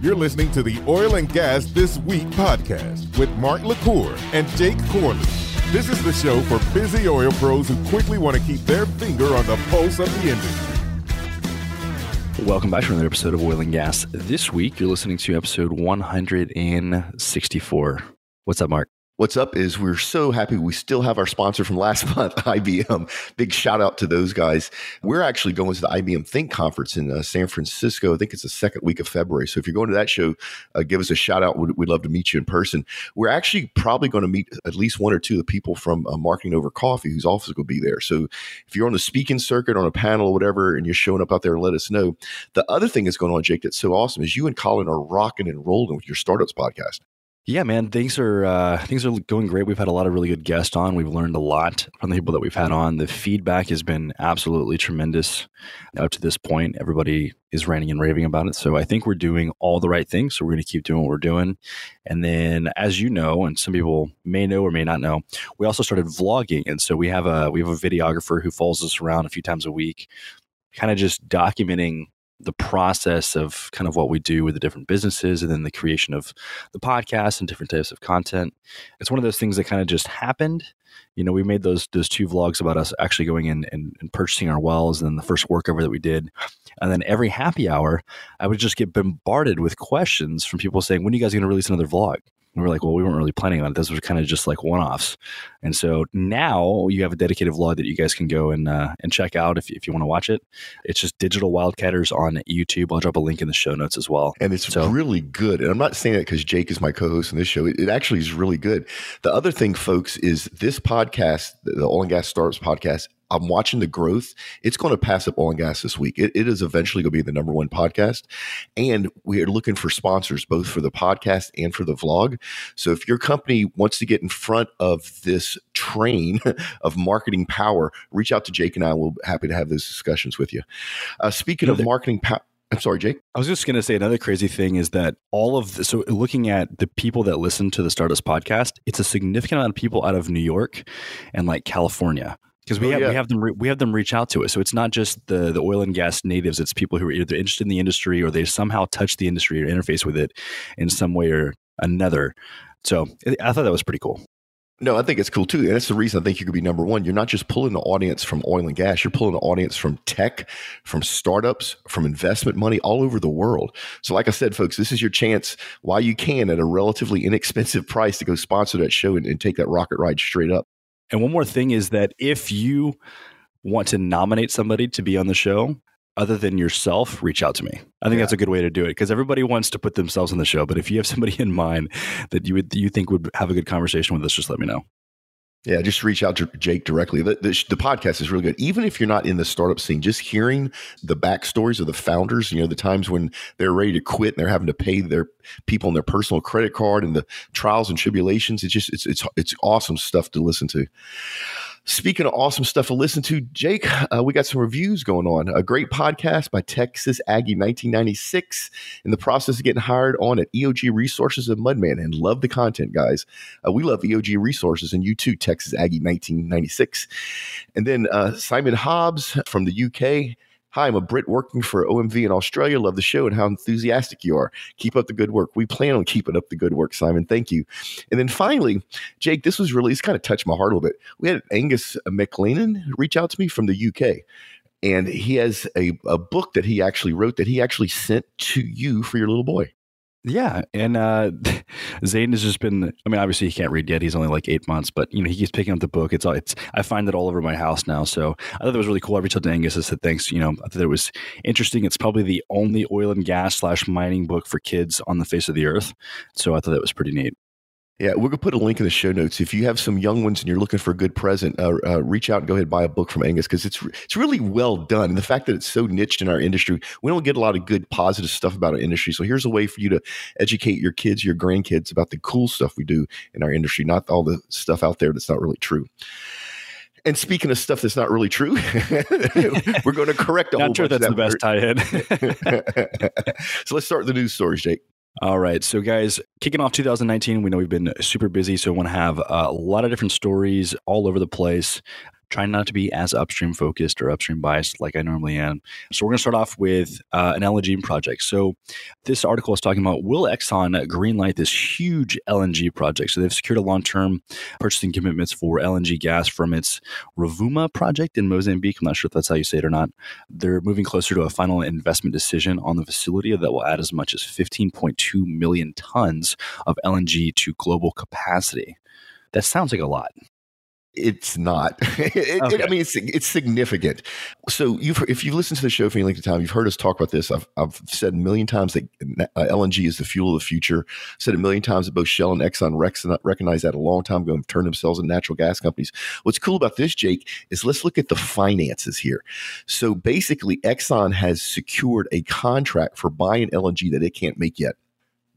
You're listening to the Oil and Gas This Week podcast with Mark LaCour and Jake Corley. This is the show for busy oil pros who quickly want to keep their finger on the pulse of the industry. Welcome back to another episode of Oil and Gas. This week, you're listening to episode 164. What's up, Mark? What's up is we're so happy we still have our sponsor from last month, IBM. Big shout out to those guys. We're actually going to the IBM Think Conference in uh, San Francisco. I think it's the second week of February. So if you're going to that show, uh, give us a shout out. We'd, we'd, love to meet you in person. We're actually probably going to meet at least one or two of the people from uh, Marketing Over Coffee whose office will be there. So if you're on the speaking circuit, on a panel or whatever, and you're showing up out there, let us know. The other thing that's going on, Jake, that's so awesome is you and Colin are rocking and rolling with your startups podcast. Yeah, man, things are uh, things are going great. We've had a lot of really good guests on. We've learned a lot from the people that we've had on. The feedback has been absolutely tremendous up to this point. Everybody is ranting and raving about it. So I think we're doing all the right things. So we're going to keep doing what we're doing. And then, as you know, and some people may know or may not know, we also started vlogging. And so we have a we have a videographer who follows us around a few times a week, kind of just documenting the process of kind of what we do with the different businesses and then the creation of the podcast and different types of content. It's one of those things that kind of just happened. You know, we made those those two vlogs about us actually going in and, and purchasing our wells and then the first workover that we did. And then every happy hour, I would just get bombarded with questions from people saying, when are you guys going to release another vlog? And we are like, well, we weren't really planning on it. Those were kind of just like one offs. And so now you have a dedicated vlog that you guys can go and uh, and check out if, if you want to watch it. It's just Digital Wildcatters on YouTube. I'll drop a link in the show notes as well. And it's so, really good. And I'm not saying that because Jake is my co host in this show. It, it, actually is really good. The other thing, folks, is this podcast, the Oil and Gas Startups podcast, I'm watching the growth. It's going to pass up oil and gas this week. It, it is eventually going to be the number one podcast. And we are looking for sponsors both for the podcast and for the vlog. So if your company wants to get in front of this train of marketing power, reach out to Jake and I. We'll be happy to have those discussions with you. Uh, speaking of marketing power, I'm sorry, Jake. I was just going to say another crazy thing is that all of the, so looking at the people that listen to the Startups podcast, it's a significant amount of people out of New York and like California because we oh, have yeah. we have them re- we have them reach out to us. So it's not just the the oil and gas natives; it's people who are either interested in the industry or they somehow touch the industry or interface with it in some way or another. So eh, I thought that was pretty cool. No, I think it's cool too. And that's the reason I think you could be number one. You're not just pulling the audience from oil and gas, you're pulling the audience from tech, from startups, from investment money all over the world. So, like I said, folks, this is your chance while you can at a relatively inexpensive price to go sponsor that show and, and take that rocket ride straight up. And one more thing is that if you want to nominate somebody to be on the show, other than yourself, reach out to me. I think yeah. that's a good way to do it because everybody wants to put themselves on the show. But if you have somebody in mind that you would you think would have a good conversation with us, just let me know. Yeah, just reach out to Jake directly. The, the, the, podcast is really good. Even if you're not in the startup scene, just hearing the backstories of the founders, you know, the times when they're ready to quit and they're having to pay their people on their personal credit card and the trials and tribulations, it's just, it's, it's, it's awesome stuff to listen to. Speaking of awesome stuff to listen to, Jake, uh, we got some reviews going on. A great podcast by Texas Aggie 1996 in the process of getting hired on at EOG Resources of Mudman and love the content, guys. Uh, we love EOG Resources and you too, Texas Aggie 1996. And then uh, Simon Hobbs from the UK Hi, I'm a Brit working for OMV in Australia. Love the show and how enthusiastic you are. Keep up the good work. We plan on keeping up the good work, Simon. Thank you. And then finally, Jake, this was really, this kind of touched my heart a little bit. We had Angus McLennan reach out to me from the UK. And he has a, a book that he actually wrote that he actually sent to you for your little boy. Yeah, and uh, Zane has just been. I mean, obviously he can't read yet; he's only like eight months. But you know, he keeps picking up the book. It's all. It's. I find it all over my house now. So I thought that was really cool. I reached out to Angus. I said thanks. You know, I thought it was interesting. It's probably the only oil and gas slash mining book for kids on the face of the earth. So I thought that was pretty neat. Yeah, we're gonna put a link in the show notes. If you have some young ones and you're looking for a good present, uh, uh, reach out and go ahead and buy a book from Angus because it's it's really well done. And the fact that it's so niched in our industry, we don't get a lot of good positive stuff about our industry. So here's a way for you to educate your kids, your grandkids about the cool stuff we do in our industry, not all the stuff out there that's not really true. And speaking of stuff that's not really true, we're going to correct a not whole sure that's that the best tie-in. so let's start the news stories, Jake. All right. So, guys, kicking off 2019, we know we've been super busy. So, we want to have uh, a lot of different stories all over the place. Trying not to be as upstream focused or upstream biased like I normally am. So we're going to start off with uh, an LNG project. So this article is talking about will Exxon greenlight this huge LNG project? So they've secured a long term purchasing commitments for LNG gas from its Rovuma project in Mozambique. I'm not sure if that's how you say it or not. They're moving closer to a final investment decision on the facility that will add as much as 15.2 million tons of LNG to global capacity. That sounds like a lot it's not. it, okay. it, I mean, it's it's significant. So you've if you've listened to the show for any length of time, you've heard us talk about this. I've I've said a million times that uh, LNG is the fuel of the future. I've said a million times that both Shell and Exxon recognized that a long time ago and turned themselves into natural gas companies. What's cool about this, Jake, is let's look at the finances here. So basically, Exxon has secured a contract for buying LNG that it can't make yet.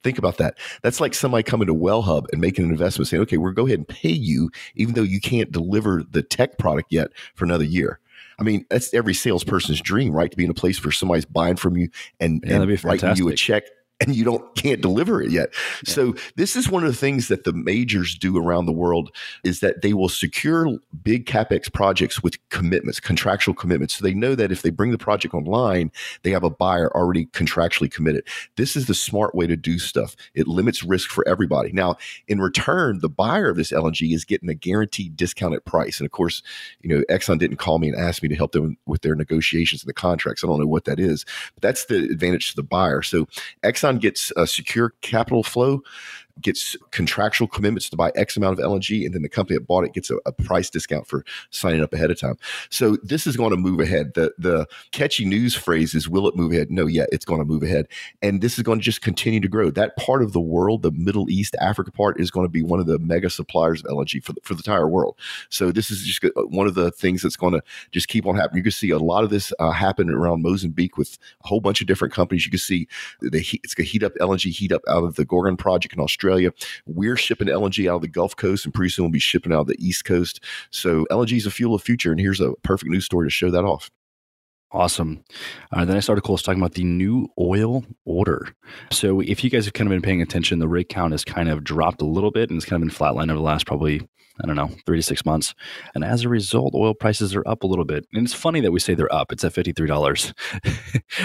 Think about that. That's like somebody coming to WellHub and making an investment saying, okay, we'll go ahead and pay you, even though you can't deliver the tech product yet for another year. I mean, that's every salesperson's dream, right? To be in a place where somebody's buying from you and, yeah, and writing you a check and you don't can't deliver it yet. Yeah. So this is one of the things that the majors do around the world is that they will secure big capex projects with commitments, contractual commitments. So they know that if they bring the project online, they have a buyer already contractually committed. This is the smart way to do stuff. It limits risk for everybody. Now, in return, the buyer of this LNG is getting a guaranteed discounted price. And of course, you know, Exxon didn't call me and ask me to help them with their negotiations of the contracts. I don't know what that is, but that's the advantage to the buyer. So Exxon gets a secure capital flow gets contractual commitments to buy X amount of LNG, and then the company that bought it gets a, a, price discount for signing up ahead of time. So this is going to move ahead. The the catchy news phrase is, "Will it move ahead?" No, yeah, it's going to move ahead, and this is going to just continue to grow. That part of the world, the Middle East, Africa part, is going to be one of the mega suppliers of LNG for the, for the entire world. So this is just one of the things that's going to just keep on happening. You can see a lot of this uh, happen around Mozambique with a whole bunch of different companies. You can see the heat, it's going to heat up LNG, heat up out of the Gorgon project in Australia Australia. We're shipping LNG out of the Gulf Coast, and pretty soon we'll be shipping out of the East Coast. So LNG is a fuel of the future, and here's a perfect news story to show that off. Awesome. Uh, the next article is talking about the new oil order. So, if you guys have kind of been paying attention, the rig count has kind of dropped a little bit and it's kind of been flatlined over the last probably I don't know, three to six months. And as a result, oil prices are up a little bit. And it's funny that we say they're up. It's at $53,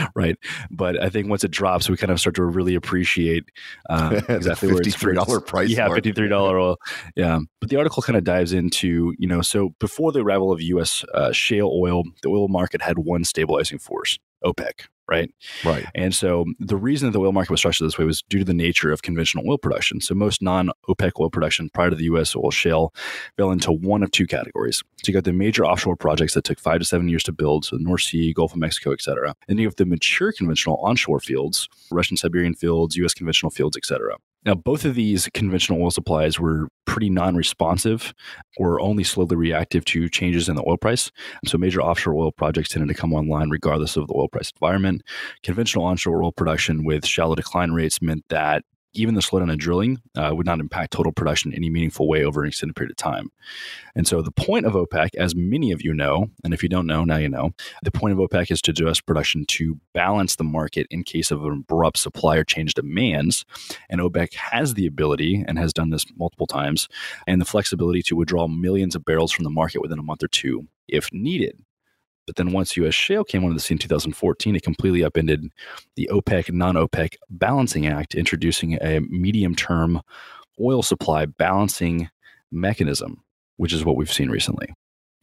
right? But I think once it drops, we kind of start to really appreciate uh, exactly where it's $53 price. Yeah, $53 oil. Yeah. But the article kind of dives into, you know, so before the arrival of U.S. Uh, shale oil, the oil market had one stabilizing force, OPEC, right? Right. And so the reason that the oil market was structured this way was due to the nature of conventional oil production. So most non-OPEC oil production prior to the U.S. oil shale fell into one of two categories. So you got the major offshore projects that took five to seven years to build, so the North Sea, Gulf of Mexico, et cetera. And you have the mature conventional onshore fields, Russian Siberian fields, U.S. conventional fields, et cetera. Now, both of these conventional oil supplies were pretty non responsive or only slowly reactive to changes in the oil price. So, major offshore oil projects tended to come online regardless of the oil price environment. Conventional onshore oil production with shallow decline rates meant that even the slowdown in drilling uh, would not impact total production in any meaningful way over an extended period of time. And so the point of OPEC, as many of you know, and if you don't know, now you know, the point of OPEC is to adjust production to balance the market in case of an abrupt supply or change demands. And OPEC has the ability and has done this multiple times and the flexibility to withdraw millions of barrels from the market within a month or two if needed. But then once U.S. shale came onto the scene in 2014, it completely upended the OPEC non OPEC Balancing Act, introducing a medium term oil supply balancing mechanism, which is what we've seen recently.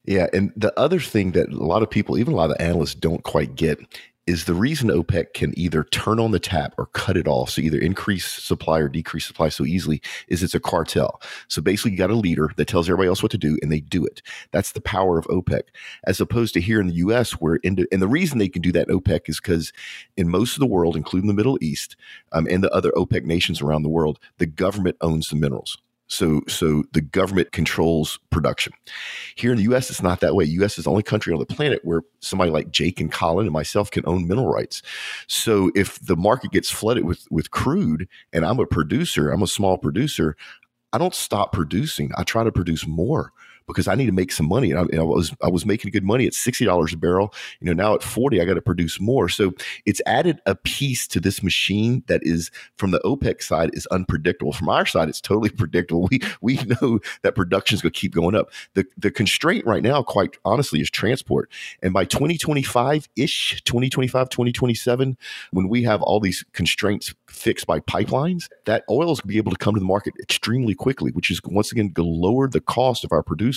Yeah. And the other thing that a lot of people, even a lot of analysts, don't quite get is the reason OPEC can either turn on the tap or cut it off. So either increase supply or decrease supply so easily is it's a cartel. So basically you got a leader that tells everybody else what to do and they do it. That's the power of OPEC as opposed to here in the US where, into, and the reason they can do that in OPEC is because in most of the world, including the Middle East um, and the other OPEC nations around the world, the government owns the minerals. So, so the government controls production. Here in the U.S., it's not that way. U.S. is the only country on the planet where somebody like Jake and Colin and myself can own mineral rights. So, if the market gets flooded with with crude, and I'm a producer, I'm a small producer, I don't stop producing. I try to produce more because I need to make some money. And I, and I was I was making good money at sixty dollars a barrel. You know, now at forty, I got to produce more. So it's added a piece to this machine that is from the OPEC side is unpredictable. From our side, it's totally predictable. We we know that production is going to keep going up. The the constraint right now, quite honestly, is transport. And by 2025 ish, 2025, 2027, when we have all these constraints fixed by pipelines, that oil is going to be able to come to the market extremely quickly, which is once again going to lower the cost of our producers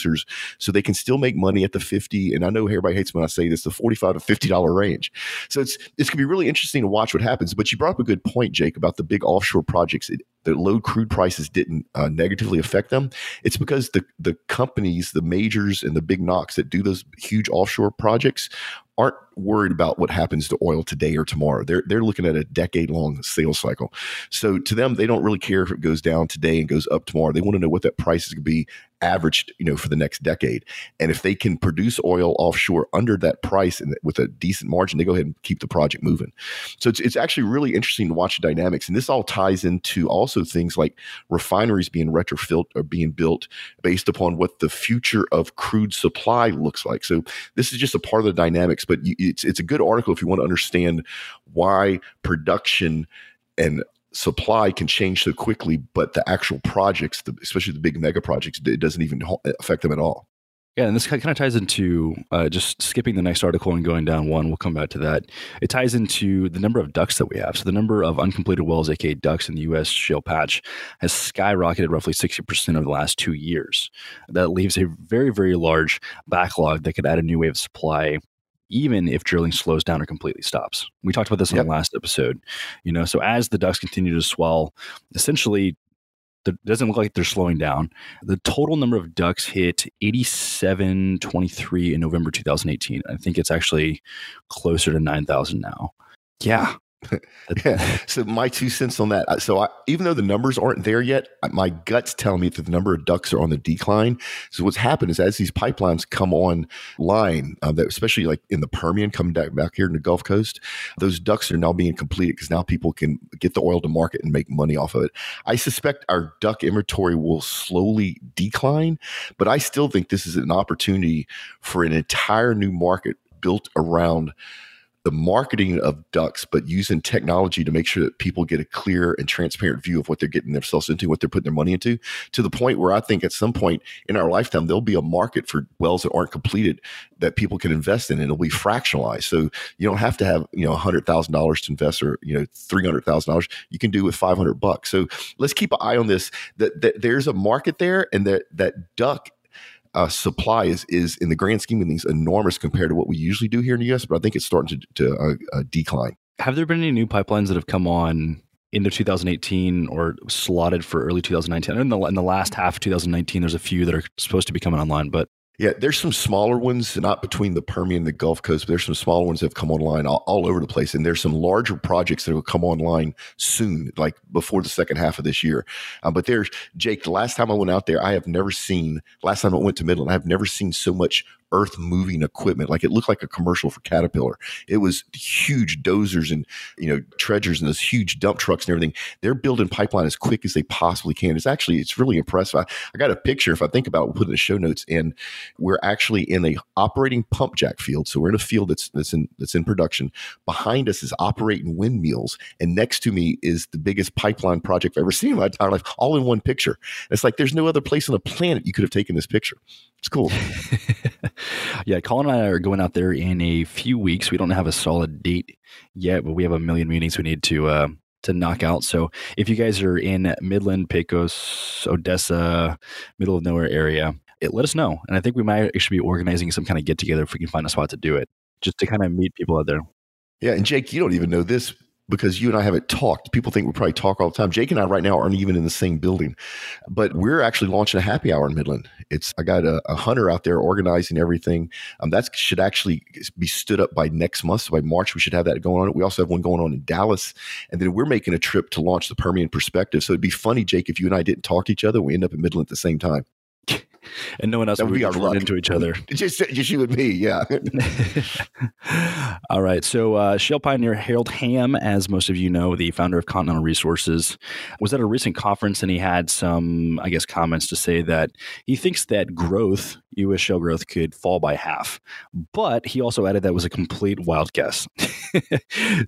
so they can still make money at the 50. And I know everybody hates when I say this, the 45 to $50 range. So it's, it's going to be really interesting to watch what happens. But you brought up a good point, Jake, about the big offshore projects. It, the low crude prices didn't uh, negatively affect them. It's because the, the companies, the majors and the big NOCs that do those huge offshore projects aren't worried about what happens to oil today or tomorrow. They're they're looking at a decade long sales cycle. So to them, they don't really care if it goes down today and goes up tomorrow. They want to know what that price is going to be averaged, you know, for the next decade. And if they can produce oil offshore under that price and with a decent margin, they go ahead and keep the project moving. So it's it's actually really interesting to watch the dynamics. And this all ties into also things like refineries being retrofit or being built based upon what the future of crude supply looks like. So this is just a part of the dynamics, but it's it's a good article if you want to understand why production and supply can change so quickly, but the actual projects, the, especially the big mega projects, it doesn't even affect them at all. Yeah, and this kind of ties into uh, just skipping the next article and going down one. We'll come back to that. It ties into the number of DUCs that we have. So the number of uncompleted wells, aka DUCs, in the U.S. shale patch has skyrocketed roughly 60% over the last two years. That leaves a very, very large backlog that could add a new wave of supply even if drilling slows down or completely stops. We talked about this in yep. the last episode. You know, so as the DUCs continue to swell, essentially it doesn't look like they're slowing down. The total number of DUCs hit 8723 in November 2018. I think it's actually closer to 9,000 now. Yeah, yeah. So my two cents on that. So I, even though the numbers aren't there yet, my guts tell me that the number of DUCs are on the decline. So what's happened is as these pipelines come online, uh, that especially like in the Permian, coming back, back here in the Gulf Coast, those DUCs are now being completed because now people can get the oil to market and make money off of it. I suspect our DUC inventory will slowly decline, but I still think this is an opportunity for an entire new market built around the marketing of DUCs, but using technology to make sure that people get a clear and transparent view of what they're getting themselves into, what they're putting their money into, to the point where I think at some point in our lifetime, there'll be a market for wells that aren't completed that people can invest in and it'll be fractionalized. So you don't have to have, you know, $100,000 to invest or, you know, $300,000. You can do with 500 bucks. So let's keep an eye on this, that, that there's a market there and that, that DUC uh, supply is is in the grand scheme of things enormous compared to what we usually do here in the U.S. But I think it's starting to, to uh, uh, decline. Have there been any new pipelines that have come on into 2018 or slotted for early 2019? In the in the last half of 2019, there's a few that are supposed to be coming online, but yeah, there's some smaller ones, not between the Permian and the Gulf Coast, but there's some smaller ones that have come online all, all, over the place. And there's some larger projects that will come online soon, like before the second half of this year. Um, but there's, Jake, the last time I went out there, I have never seen, last time I went to Midland, I have never seen so much earth moving equipment. Like it looked like a commercial for Caterpillar. It was huge dozers and, you know, trenchers and those huge dump trucks and everything. They're building pipeline as quick as they possibly can. It's actually, it's really impressive. I, I got a picture, if I think about it, we'll put in the show notes. And we're actually in a operating pump jack field. So we're in a field that's, that's in, that's in production. Behind us is operating windmills. And next to me is the biggest pipeline project I've ever seen in my entire life, all in one picture. It's like, there's no other place on the planet you could have taken this picture. It's cool. yeah, Colin and I are going out there in a few weeks. We don't have a solid date yet, but we have a million meetings we need to uh, to knock out. So if you guys are in Midland, Pecos, Odessa, middle of nowhere area, it, let us know. And I think we might actually be organizing some kind of get together if we can find a spot to do it, just to kind of meet people out there. Yeah, and Jake, you don't even know this, because you and I haven't talked. People think we probably talk all the time. Jake and I right now aren't even in the same building, but we're actually launching a happy hour in Midland. It's I got a, a hunter out there organizing everything. Um, that should actually be stood up by next month. So by March, we should have that going on. We also have one going on in Dallas, and then we're making a trip to launch the Permian Perspective. So it'd be funny, Jake, if you and I didn't talk to each other, we end up in Midland at the same time. And no one else would be our run luck. into each other. Just, just you and me, yeah. All right. So, uh, Shale pioneer Harold Hamm, as most of you know, the founder of Continental Resources, was at a recent conference and he had some, I guess, comments to say that he thinks that growth, U.S. shale growth, could fall by half. But he also added that was a complete wild guess.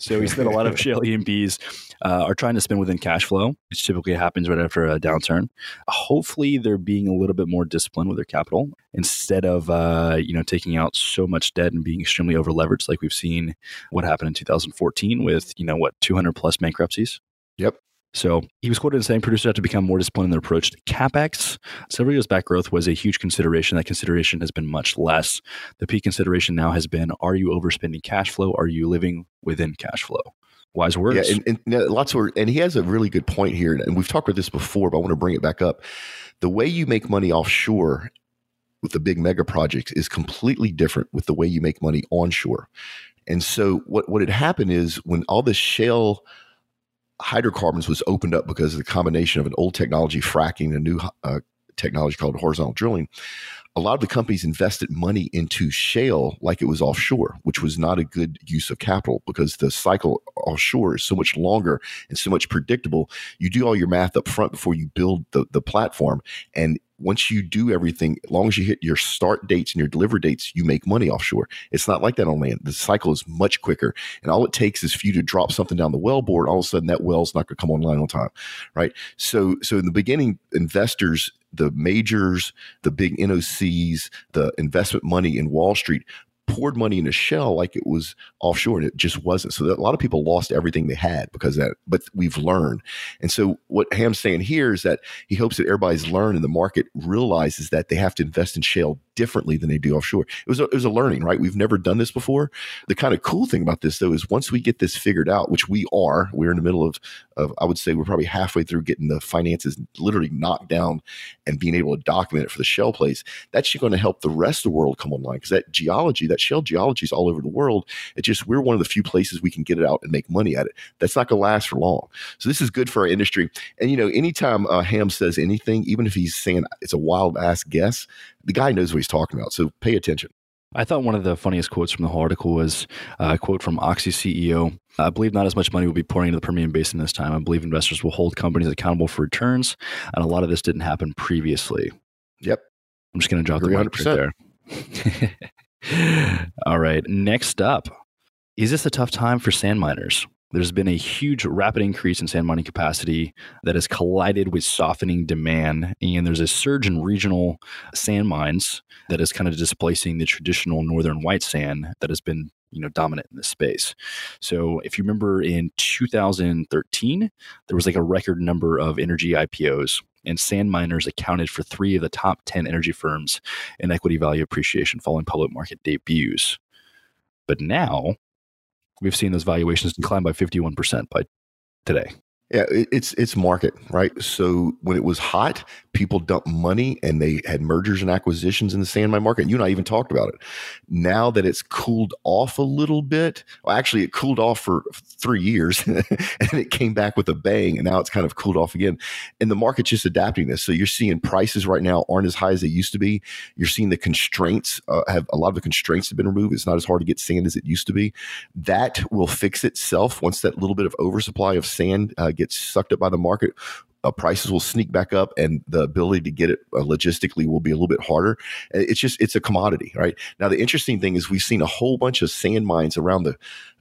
so, he said a lot of shale E&Ps uh, are trying to spend within cash flow, which typically happens right after a downturn. Hopefully, they're being a little bit more disciplined with their capital instead of uh, you know taking out so much debt and being extremely over leveraged, like we've seen what happened in 2014 with you know what 200 plus bankruptcies. Yep. So he was quoted as saying producers have to become more disciplined in their approach to capex. Several years back, growth was a huge consideration. That consideration has been much less. The peak consideration now has been: Are you overspending cash flow? Are you living within cash flow? Wise words. Yeah, and, and lots of and he has a really good point here, and we've talked about this before, but I want to bring it back up. The way you make money offshore with the big mega projects is completely different with the way you make money onshore. And so what what had happened is when all the shale hydrocarbons was opened up because of the combination of an old technology fracking, and a new uh, technology called horizontal drilling. A lot of the companies invested money into shale like it was offshore, which was not a good use of capital because the cycle offshore is so much longer and so much predictable. You do all your math up front before you build the, the platform. And once you do everything, as long as you hit your start dates and your deliver dates, you make money offshore. It's not like that on land. The cycle is much quicker. And all it takes is for you to drop something down the wellbore. All of a sudden that well's not going to come online on time. Right. So, so in the beginning, investors, the majors, the big NOCs, the investment money in Wall Street poured money in a shale like it was offshore and it just wasn't. So that a lot of people lost everything they had because that, but we've learned. And so what Hamm's saying here is that he hopes that everybody's learned and the market realizes that they have to invest in shale differently than they do offshore. It was a, it was a learning, right? We've never done this before. The kind of cool thing about this though is once we get this figured out, which we are, we're in the middle of, of I would say we're probably halfway through getting the finances literally knocked down and being able to document it for the shale place. That's going to help the rest of the world come online because that geology, that shale geology is all over the world. It's just we're one of the few places we can get it out and make money at it. That's not going to last for long. So this is good for our industry. And you know, anytime uh, Hamm says anything, even if he's saying it's a wild ass guess, the guy knows what he's talking about. So pay attention. I thought one of the funniest quotes from the whole article was uh, a quote from Oxy CEO. I believe not as much money will be pouring into the Permian Basin this time. I believe investors will hold companies accountable for returns, and a lot of this didn't happen previously. Yep. I'm just going to drop the mic right there. All right. Next up, is this a tough time for sand miners? There's been a huge rapid increase in sand mining capacity that has collided with softening demand. And there's a surge in regional sand mines that is kind of displacing the traditional northern white sand that has been you know dominant in this space. So if you remember in 2013, there was like a record number of energy IPOs and sand miners accounted for three of the top 10 energy firms in equity value appreciation following public market debuts. But now we've seen those valuations decline by 51% by today. Yeah, it's it's market, right? So when it was hot, people dumped money and they had mergers and acquisitions in the sand mine market. You and I even talked about it. Now that it's cooled off a little bit, well, actually it cooled off for three years and it came back with a bang, and now it's kind of cooled off again. And the market's just adapting this. So you're seeing prices right now aren't as high as they used to be. You're seeing the constraints uh, have a lot of the constraints have been removed. It's not as hard to get sand as it used to be. That will fix itself once that little bit of oversupply of sand uh, gets sucked up by the market. Uh, prices will sneak back up, and the ability to get it uh, logistically will be a little bit harder. It's just it's a commodity, right? Now the interesting thing is we've seen a whole bunch of sand mines around the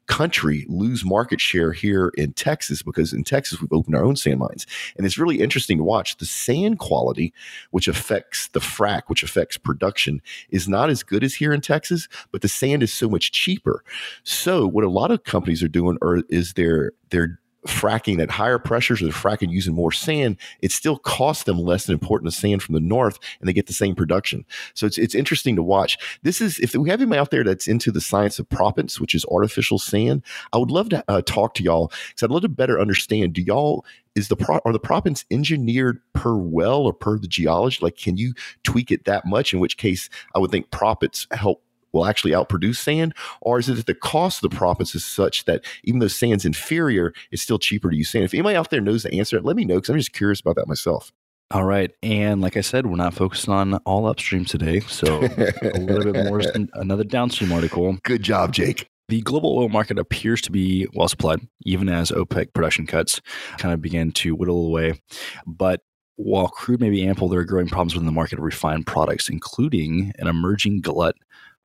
country lose market share here in Texas because in Texas we've opened our own sand mines. And it's really interesting to watch. The sand quality, which affects the frac, which affects production, is not as good as here in Texas, but the sand is so much cheaper. So what a lot of companies are doing are, is they're they're fracking at higher pressures or they're fracking using more sand, it still costs them less than importing the sand from the north, and they get the same production. So it's it's interesting to watch. This is if we have anybody out there that's into the science of proppants, which is artificial sand, I would love to uh, talk to y'all because I'd love to better understand. Do y'all is the pro- are the proppants engineered per well or per the geology? Like, can you tweak it that much? In which case, I would think proppants help will actually outproduce sand? Or is it that the cost of the proppants is such that even though sand's inferior, it's still cheaper to use sand? If anybody out there knows the answer, let me know because I'm just curious about that myself. All right. And like I said, we're not focusing on all upstream today. So a little bit more, another downstream article. Good job, Jake. The global oil market appears to be well supplied, even as OPEC production cuts kind of begin to whittle away. But while crude may be ample, there are growing problems within the market of refined products, including an emerging glut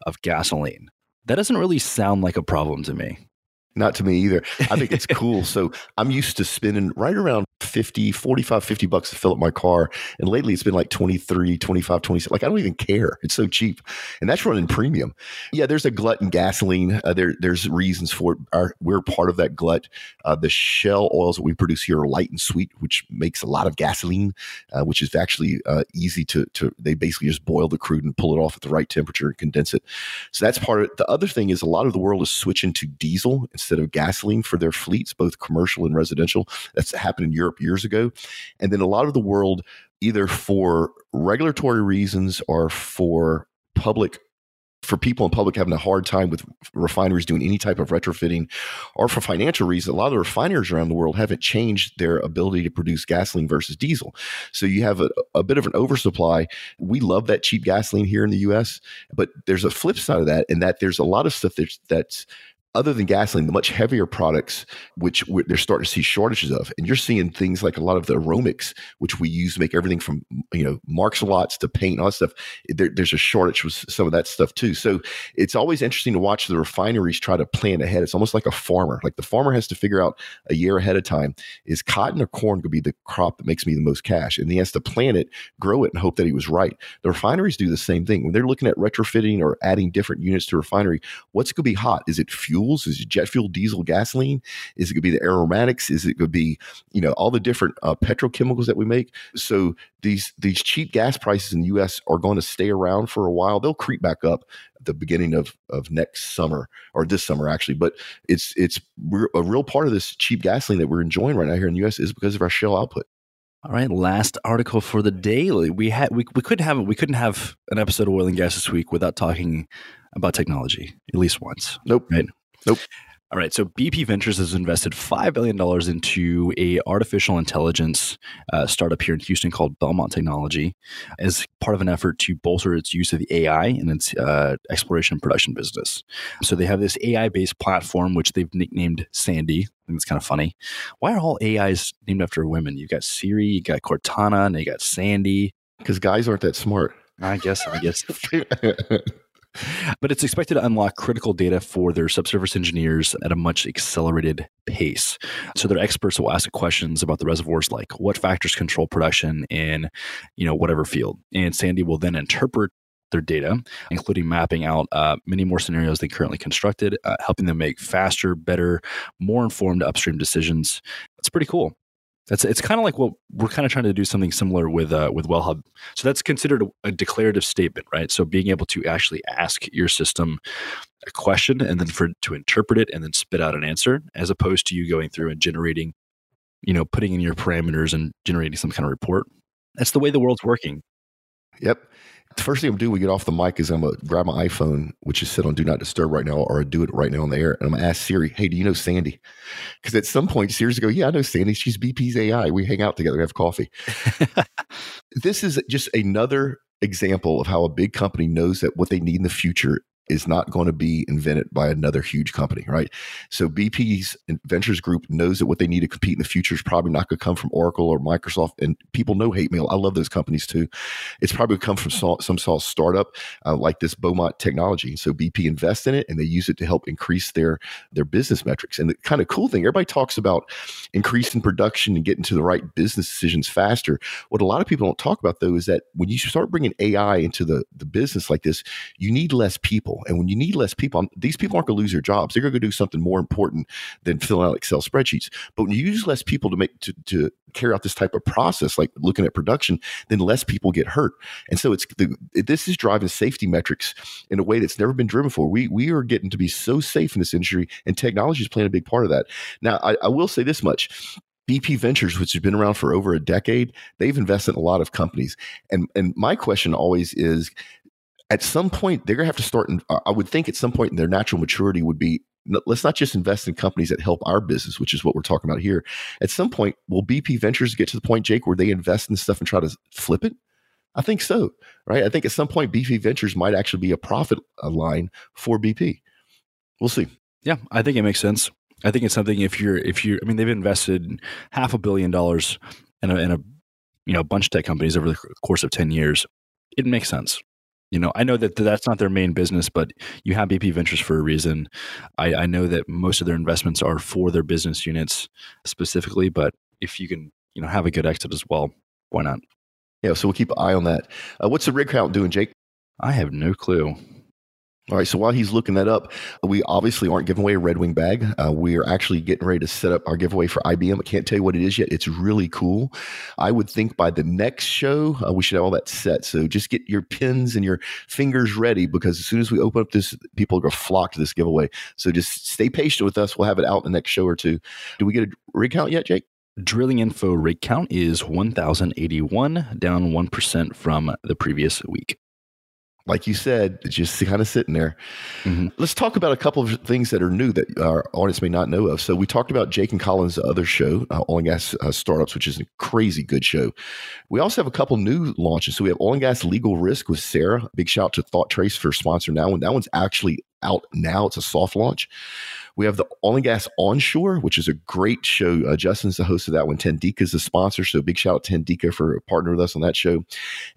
of gasoline. That doesn't really sound like a problem to me. Not to me either. I think it's cool. So I'm used to spending right around 50, 45, 50 bucks to fill up my car. And lately it's been like 23, 25, 26. Like I don't even care. It's so cheap. And that's running premium. Yeah, there's a glut in gasoline. Uh, there, there's reasons for it. Our, we're part of that glut. Uh, the shale oils that we produce here are light and sweet, which makes a lot of gasoline, uh, which is actually uh, easy to, to, they basically just boil the crude and pull it off at the right temperature and condense it. So that's part of it. The other thing is a lot of the world is switching to diesel instead of gasoline for their fleets, both commercial and residential. That's happened in Europe years ago. And then a lot of the world, either for regulatory reasons or for public for people in public having a hard time with refineries doing any type of retrofitting or for financial reasons a lot of the refineries around the world haven't changed their ability to produce gasoline versus diesel so you have a, a, bit of an oversupply we love that cheap gasoline here in the us but there's a flip side of that in that there's a lot of stuff that's, that's other than gasoline, the much heavier products, which they're starting to see shortages of, and you're seeing things like a lot of the aromics, which we use to make everything from you know marksalots to paint and all that stuff. There, there's a shortage with some of that stuff too. So it's always interesting to watch the refineries try to plan ahead. It's almost like a farmer. Like the farmer has to figure out a year ahead of time: is cotton or corn going to be the crop that makes me the most cash? And he has to plan it, grow it, and hope that he was right. The refineries do the same thing when they're looking at retrofitting or adding different units to refinery. What's going to be hot? Is it fuel? Fuels? Is it jet fuel, diesel, gasoline? Is it going to be the aromatics? Is it going to be you know all the different uh, petrochemicals that we make? So these these cheap gas prices in the U.S. are going to stay around for a while. They'll creep back up at the beginning of of next summer or this summer actually. But it's it's a real part of this cheap gasoline that we're enjoying right now here in the U.S. is because of our shale output. All right, last article for the daily. We had we, we couldn't have we couldn't have an episode of Oil and Gas this week without talking about technology at least once. Nope. Right. Nope. All right, so BP Ventures has invested five billion dollars into a artificial intelligence uh, startup here in Houston called Belmont Technology, as part of an effort to bolster its use of AI in its uh, exploration and production business. So they have this AI-based platform which they've nicknamed Sandy. I think it's kind of funny. Why are all AIs named after women? You've got Siri, you got Cortana, and you got Sandy. Because guys aren't that smart. I guess. I guess. but it's expected to unlock critical data for their subsurface engineers at a much accelerated pace. So their experts will ask questions about the reservoirs like what factors control production in, you know, whatever field. And Sandy will then interpret their data, including mapping out uh, many more scenarios than currently constructed, uh, helping them make faster, better, more informed upstream decisions. It's pretty cool. That's it's kind of like what we're kind of trying to do something similar with uh, with WellHub. So that's considered a, a, declarative statement, right? So being able to actually ask your system a question and then for to interpret it and then spit out an answer, as opposed to you going through and generating, you know, putting in your parameters and generating some kind of report. That's the way the world's working. Yep the first thing I'm doing when we get off the mic is I'm gonna grab my iPhone, which is set on Do Not Disturb right now, or I do it right now on the air, and I'm gonna ask Siri, "Hey, do you know Sandy?" Because at some point, Siri's go, "Yeah, I know Sandy. She's BP's AI. We hang out together, we have coffee." this is just another example of how a big company knows that what they need in the future is not going to be invented by another huge company, right? So BP's Ventures Group knows that what they need to compete in the future is probably not going to come from Oracle or Microsoft. And people know hate mail. I love those companies too. It's probably come from some, sort of startup uh, like this Belmont technology. So BP invests in it and they use it to help increase their their business metrics. And the kind of cool thing, everybody talks about increasing production and getting to the right business decisions faster. What a lot of people don't talk about though is that when you start bringing AI into the the business like this, you need less people and when you need less people, these people aren't going to lose their jobs. They're going to do something more important than filling out Excel spreadsheets. But when you use less people to make to, to carry out this type of process, like looking at production, then less people get hurt. And so it's the, this is driving safety metrics in a way that's never been driven before. We we are getting to be so safe in this industry, and technology is playing a big part of that. Now, I, I will say this much. BP Ventures, which has been around for over a decade, they've invested in a lot of companies. And and my question always is at some point they're going to have to start. I would think at some point in their natural maturity would be let's not just invest in companies that help our business, which is what we're talking about here. At some point, will BP Ventures get to the point, Jake, where they invest in stuff and try to flip it? I think so, right? I think at some point, BP Ventures might actually be a profit uh, line for BP. We'll see. Yeah, I think it makes sense. I think it's something if you're if you I mean they've invested half a billion dollars in a, in a you know bunch of tech companies over the course of 10 years. It makes sense. You know, I know that that's not their main business, but you have BP Ventures for a reason. I, I know that most of their investments are for their business units specifically, but if you can, you know, have a good exit as well, why not? Yeah, so we'll keep an eye on that. Uh, what's the rig count doing, Jake? I have no clue. All right, so while he's looking that up, we obviously aren't giving away a Red Wing bag. Uh, we are actually getting ready to set up our giveaway for IBM. I can't tell you what it is yet. It's really cool. I would think by the next show, uh, we should have all that set. So just get your pins and your fingers ready because as soon as we open up this, people are going to flock to this giveaway. So just stay patient with us. We'll have it out in the next show or two. Do we get a rig count yet, Jake? Drillinginfo rig count is 1,081, down 1% from the previous week like you said, just kind of sitting there. Mm-hmm. Let's talk about a couple of things that are new that our audience may not know of. So we talked about Jake and Collins' other show, uh, Oil and Gas uh, Startups, which is a crazy good show. We also have a couple new launches. So we have Oil and Gas Legal Risk with Sarah. Big shout out to Thought Trace for sponsoring that one. That one's actually out now. It's a soft launch. We have the Oil and Gas Onshore, which is a great show. Uh, Justin's the host of that one. Tendeka is the sponsor. So big shout out to Tendeka for partnering with us on that show.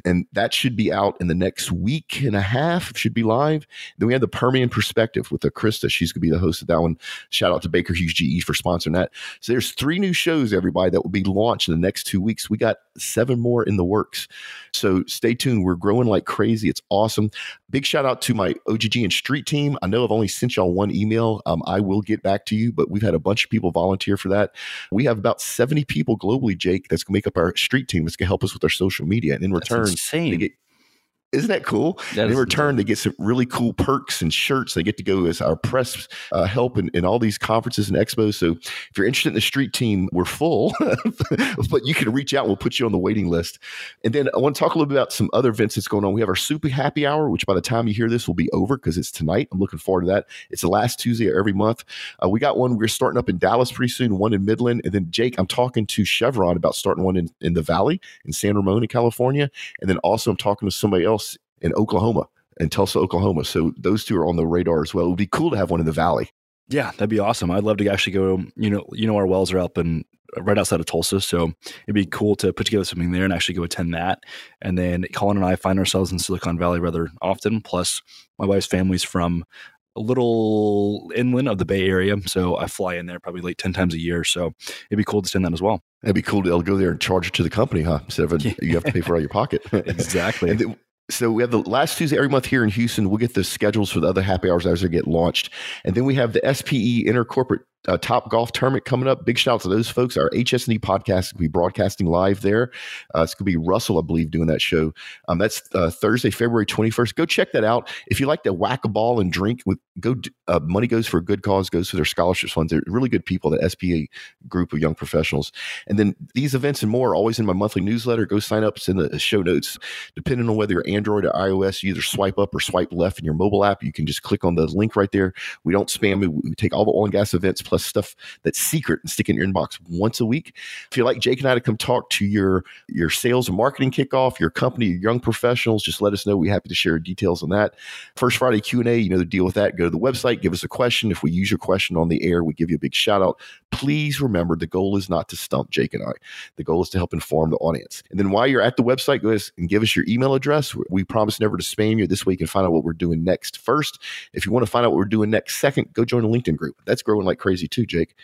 And that should be out in the next week and a half. It should be live. Then we have the Permian Perspective with Krista. She's going to be the host of that one. Shout out to Baker Hughes GE for sponsoring that. So there's three new shows, everybody, that will be launched in the next two weeks. We got seven more in the works. So stay tuned. We're growing like crazy. It's awesome. Big shout out to my OGGN Street team. I know I've only sent y'all one email. Um, I will get back to you, but we've had a bunch of people volunteer for that. We have about 70 people globally, Jake, that's going to make up our street team that's going to help us with our social media. And in return, they get isn't that cool? That in return, they get some really cool perks and shirts. They get to go as our press uh, help in, in, all these conferences and expos. So if you're interested in the street team, we're full, but you can reach out. We'll put you on the waiting list. And then I want to talk a little bit about some other events that's going on. We have our Super Happy Hour, which by the time you hear this will be over because it's tonight. I'm looking forward to that. It's the last Tuesday of every month. Uh, we got one we're starting up in Dallas pretty soon, one in Midland. And then, Jake, I'm talking to Chevron about starting one in, in the Valley in San Ramon in California. And then also, I'm talking to somebody else in Oklahoma, in Tulsa, Oklahoma. So those two are on the radar as well. It would be cool to have one in the valley. Yeah, that'd be awesome. I'd love to actually go. You know, you know, our wells are up and right outside of Tulsa, so it'd be cool to put together something there and actually go attend that. And then Colin and I find ourselves in Silicon Valley rather often. Plus, my wife's family's from a little inland of the Bay Area, so I fly in there probably like ten times a year. So it'd be cool to send that as well. It'd be cool to go there and charge it to the company, huh? Instead of a, you have to pay for out of your pocket. exactly. So we have the last Tuesday every month here in Houston. We'll get the schedules for the other happy hours as they get launched. And then we have the SPE Intercorporate uh, Top Golf Tournament coming up. Big shout out to those folks. Our HSNE podcast will be broadcasting live there. Uh, it's going to be Russell, I believe, doing that show. Um, that's uh, Thursday, February 21st. Go check that out. If you like to whack a ball and drink, with go uh, money goes for a good cause, goes for their scholarships funds. They're really good people, the SPE group of young professionals. And then these events and more are always in my monthly newsletter. Go sign up. It's in the show notes. Depending on whether you're Android or iOS, you either swipe up or swipe left in your mobile app. You can just click on the link right there. We don't spam it. We take all the oil and gas events plus stuff that's secret and stick in your inbox once a week. If you like Jake and I to come talk to your your sales and marketing kickoff, your company, your young professionals, just let us know. We're happy to share details on that. First Friday Q and A, you know the deal with that. Go to the website, give us a question. If we use your question on the air, we give you a big shout out. Please remember the goal is not to stump Jake and I. The goal is to help inform the audience. And then while you're at the website, go ahead and give us your email address. We promise never to spam you. This way you can find out what we're doing next first. If you want to find out what we're doing next second, go join the LinkedIn group. That's growing like crazy too, Jake.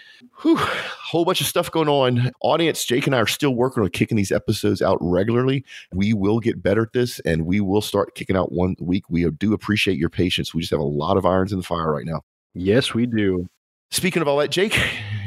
Whew, whole bunch of stuff going on. Audience, Jake and I are still working on kicking these episodes out regularly. We will get better at this and we will start kicking out one week. We do appreciate your patience. We just have a lot of irons in the fire right now. Yes, we do. Speaking of all that, Jake,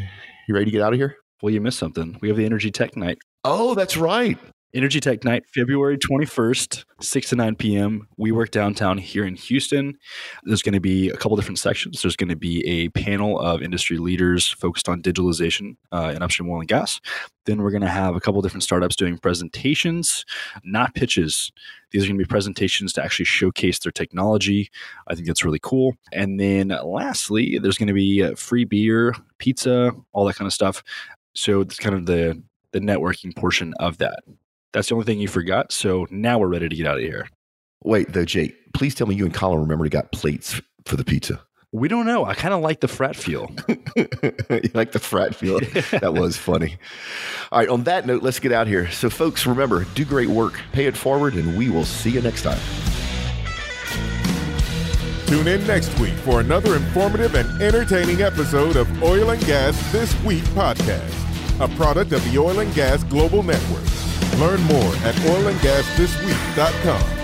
you ready to get out of here? Well, you missed something. We have the Energy Tech Night. Oh, that's right. Energy Tech Night, February 21st, 6 to 9 p.m. WeWork downtown here in Houston. There's going to be a couple different sections. There's going to be a panel of industry leaders focused on digitalization uh, in upstream oil and gas. Then we're going to have a couple different startups doing presentations, not pitches. These are going to be presentations to actually showcase their technology. I think that's really cool. And then lastly, there's going to be free beer, pizza, all that kind of stuff. So it's kind of the the networking portion of that. That's the only thing you forgot. So now we're ready to get out of here. Wait, though, Jake, please tell me you and Colin remember to got plates for the pizza. We don't know. I kind of like the frat feel. you like the frat feel? that was funny. All right, on that note, let's get out here. So, folks, remember do great work, pay it forward, and we will see you next time. Tune in next week for another informative and entertaining episode of Oil and Gas This Week podcast, a product of the Oil and Gas Global Network. Learn more at oilandgasthisweek.com.